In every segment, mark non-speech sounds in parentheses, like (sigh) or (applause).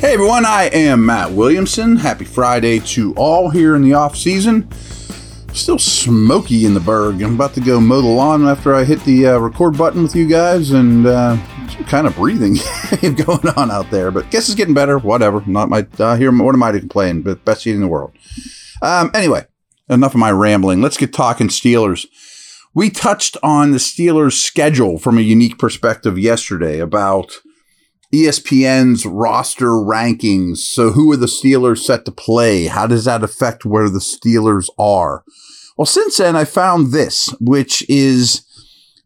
Hey everyone, I am Matt Williamson. Happy Friday to all here in the off season. Still smoky in the Burgh. I'm about to go mow the lawn after I hit the uh, record button with you guys, and uh, some kind of breathing (laughs) going on out there. But guess it's getting better. Whatever. Not my uh, here. What am I to complain? But best seat in the world. Um, anyway, enough of my rambling. Let's get talking Steelers. We touched on the Steelers' schedule from a unique perspective yesterday about ESPN's roster rankings. So, who are the Steelers set to play? How does that affect where the Steelers are? Well, since then, I found this, which is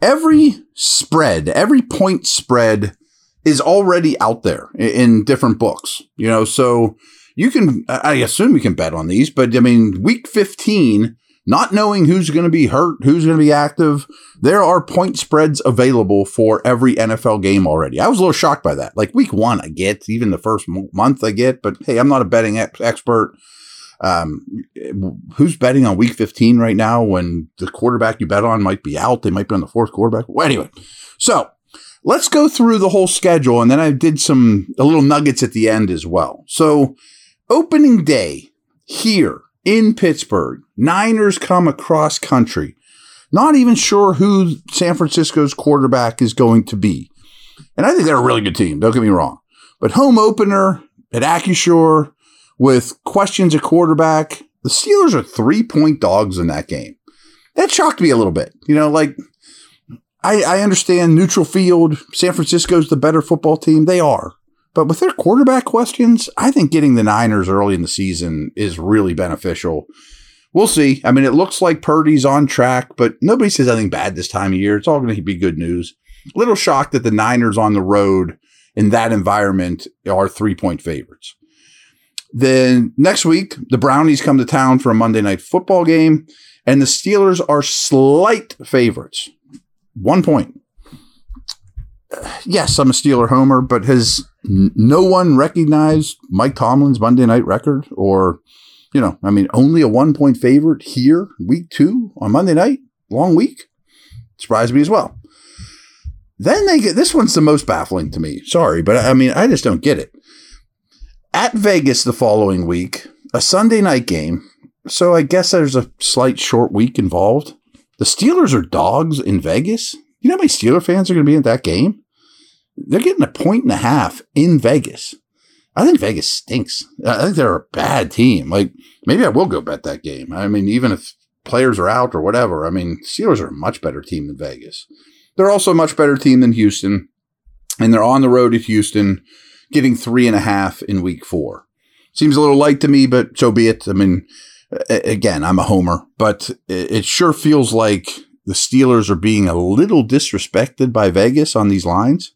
every spread, every point spread is already out there in different books. You know, so you can, I assume you can bet on these, but I mean, week 15, not knowing who's going to be hurt, who's going to be active, there are point spreads available for every NFL game already. I was a little shocked by that. Like week one, I get, even the first month, I get, but hey, I'm not a betting ex- expert. Um, who's betting on week 15 right now when the quarterback you bet on might be out? They might be on the fourth quarterback. Well, anyway, so let's go through the whole schedule. And then I did some, a little nuggets at the end as well. So opening day here in Pittsburgh, Niners come across country. Not even sure who San Francisco's quarterback is going to be. And I think they're a really good team, don't get me wrong. But home opener at Acrisure with questions at quarterback, the Steelers are three point dogs in that game. That shocked me a little bit. You know, like I, I understand neutral field, San Francisco's the better football team. They are. But with their quarterback questions, I think getting the Niners early in the season is really beneficial. We'll see. I mean, it looks like Purdy's on track, but nobody says anything bad this time of year. It's all going to be good news. A little shocked that the Niners on the road in that environment are three point favorites. Then next week, the Brownies come to town for a Monday night football game, and the Steelers are slight favorites. One point. Uh, yes, I'm a Steeler homer, but has no one recognized Mike Tomlin's Monday night record? Or, you know, I mean, only a one point favorite here, week two on Monday night, long week? Surprised me as well. Then they get this one's the most baffling to me. Sorry, but I mean, I just don't get it at Vegas the following week, a Sunday night game. So I guess there's a slight short week involved. The Steelers are dogs in Vegas. You know how many Steeler fans are going to be at that game? They're getting a point and a half in Vegas. I think Vegas stinks. I think they're a bad team. Like maybe I will go bet that game. I mean, even if players are out or whatever, I mean, Steelers are a much better team than Vegas. They're also a much better team than Houston, and they're on the road at Houston getting three and a half in week four. Seems a little light to me, but so be it. I mean, again, I'm a homer, but it sure feels like the Steelers are being a little disrespected by Vegas on these lines.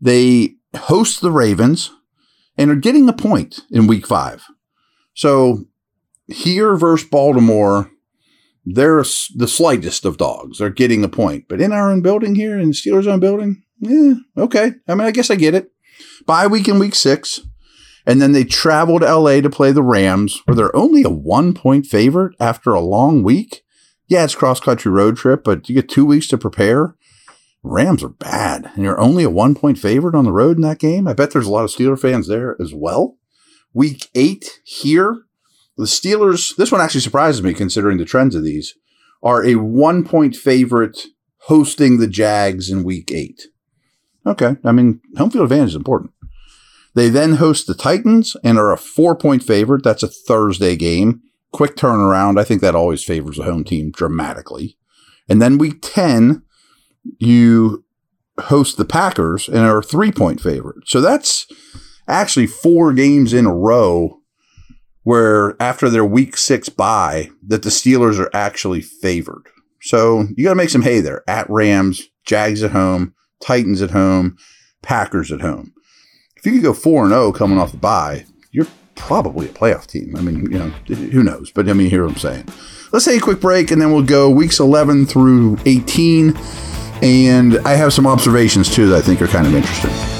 They host the Ravens and are getting a point in week five. So here versus Baltimore, they're the slightest of dogs. They're getting a point. But in our own building here, in Steelers' own building, yeah, okay. I mean, I guess I get it bye week in week six. And then they travel to LA to play the Rams, where they're only a one point favorite after a long week. Yeah, it's cross country road trip, but you get two weeks to prepare. Rams are bad, and you're only a one point favorite on the road in that game. I bet there's a lot of Steeler fans there as well. Week eight here, the Steelers, this one actually surprises me considering the trends of these, are a one point favorite hosting the Jags in week eight. Okay. I mean, home field advantage is important. They then host the Titans and are a four point favorite. That's a Thursday game. Quick turnaround. I think that always favors the home team dramatically. And then week 10, you host the Packers and are a three point favorite. So that's actually four games in a row where after their week six bye, that the Steelers are actually favored. So you got to make some hay there at Rams, Jags at home, Titans at home, Packers at home. If you could go 4 and 0 coming off the bye, you're probably a playoff team. I mean, you know, who knows? But I mean, hear what I'm saying. Let's take a quick break and then we'll go weeks 11 through 18. And I have some observations too that I think are kind of interesting.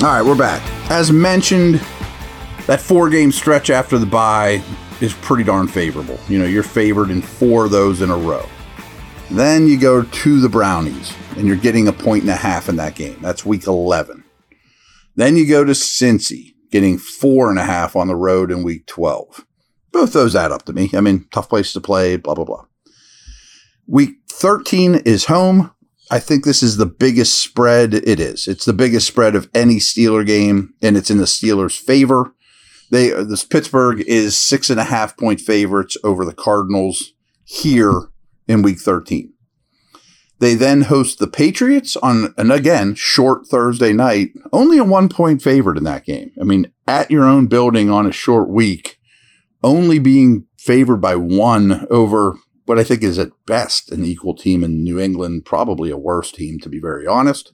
All right, we're back. As mentioned, that four game stretch after the bye is pretty darn favorable. You know, you're favored in four of those in a row. Then you go to the Brownies, and you're getting a point and a half in that game. That's week 11. Then you go to Cincy, getting four and a half on the road in week 12. Both those add up to me. I mean, tough place to play, blah, blah, blah. Week 13 is home. I think this is the biggest spread it is. It's the biggest spread of any Steeler game, and it's in the Steelers' favor. They this Pittsburgh is six and a half point favorites over the Cardinals here in week 13. They then host the Patriots on, and again, short Thursday night, only a one point favorite in that game. I mean, at your own building on a short week, only being favored by one over what I think is at best an equal team in New England, probably a worse team, to be very honest.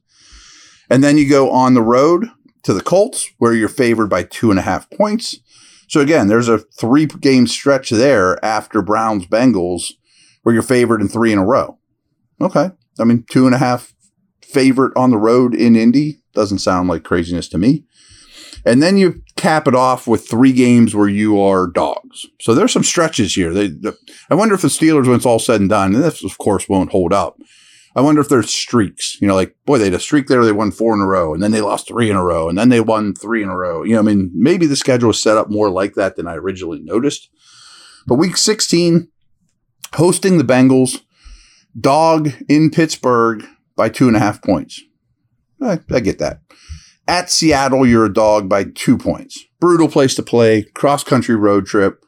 And then you go on the road to the Colts, where you're favored by two and a half points. So again, there's a three game stretch there after Browns Bengals where you're favored in three in a row. Okay. I mean, two and a half favorite on the road in Indy doesn't sound like craziness to me. And then you cap it off with three games where you are dogs. So there's some stretches here. They, the, I wonder if the Steelers, when it's all said and done, and this of course won't hold up. I wonder if there's streaks. You know, like boy, they had a streak there. They won four in a row, and then they lost three in a row, and then they won three in a row. You know, I mean, maybe the schedule is set up more like that than I originally noticed. But week 16, hosting the Bengals, dog in Pittsburgh by two and a half points. I, I get that. At Seattle, you're a dog by two points. Brutal place to play, cross country road trip.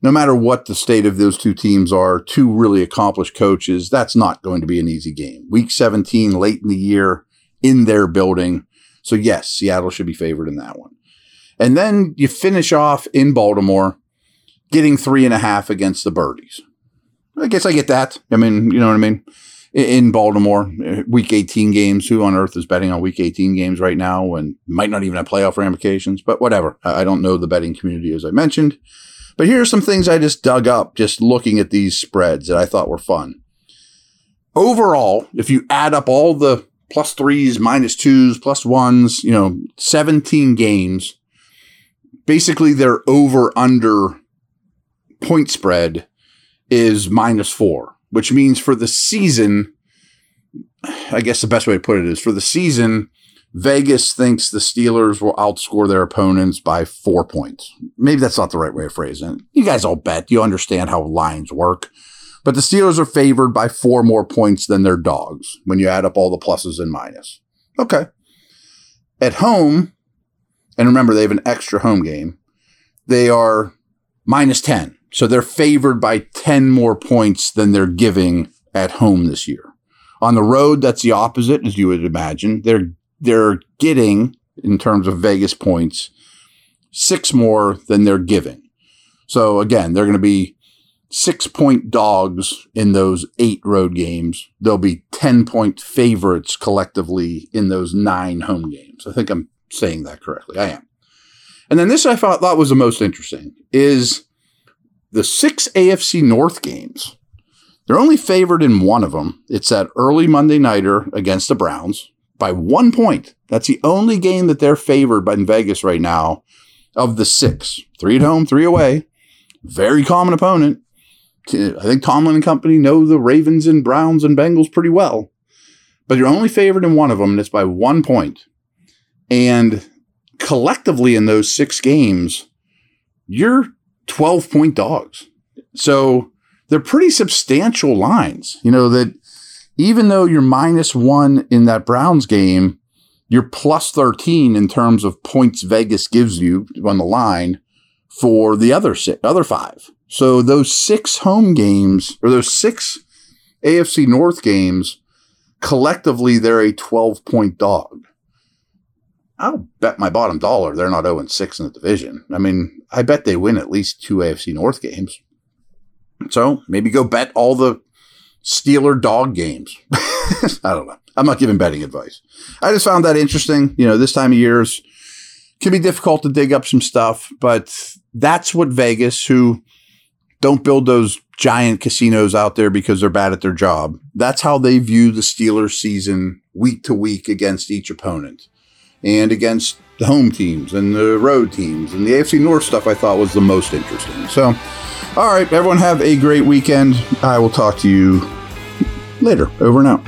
No matter what the state of those two teams are, two really accomplished coaches, that's not going to be an easy game. Week 17, late in the year, in their building. So, yes, Seattle should be favored in that one. And then you finish off in Baltimore, getting three and a half against the Birdies. I guess I get that. I mean, you know what I mean? In Baltimore, uh, week 18 games. Who on earth is betting on week 18 games right now and might not even have playoff ramifications? But whatever. I don't know the betting community, as I mentioned. But here are some things I just dug up just looking at these spreads that I thought were fun. Overall, if you add up all the plus threes, minus twos, plus ones, you know, 17 games, basically their over under point spread is minus four, which means for the season, I guess the best way to put it is for the season, Vegas thinks the Steelers will outscore their opponents by four points. Maybe that's not the right way of phrasing it. You guys all bet. You understand how lines work. But the Steelers are favored by four more points than their dogs when you add up all the pluses and minus. Okay. At home, and remember they have an extra home game, they are minus 10. So they're favored by 10 more points than they're giving at home this year. On the road, that's the opposite, as you would imagine. They're they're getting, in terms of Vegas points, six more than they're giving. So again, they're going to be six point dogs in those eight road games. They'll be 10 point favorites collectively in those nine home games. I think I'm saying that correctly. I am. And then this I thought, thought was the most interesting is the six AFC North games. They're only favored in one of them. It's that early Monday nighter against the Browns by one point. That's the only game that they're favored in Vegas right now of the six. Three at home, three away. Very common opponent. I think Tomlin and company know the Ravens and Browns and Bengals pretty well. But you're only favored in one of them, and it's by one point. And collectively in those six games, you're 12 point dogs. So they're pretty substantial lines. You know, that even though you're minus one in that Browns game, you're plus 13 in terms of points Vegas gives you on the line for the other six, other five. So those six home games, or those six AFC North games, collectively, they're a 12 point dog. I'll bet my bottom dollar they're not 0 6 in the division. I mean, I bet they win at least two AFC North games. So maybe go bet all the Steeler dog games. (laughs) I don't know. I'm not giving betting advice. I just found that interesting. You know, this time of year is, can be difficult to dig up some stuff, but that's what Vegas, who don't build those giant casinos out there because they're bad at their job. That's how they view the Steelers season week to week against each opponent and against the home teams and the road teams and the AFC North stuff I thought was the most interesting. So, all right, everyone have a great weekend. I will talk to you later. Over and out.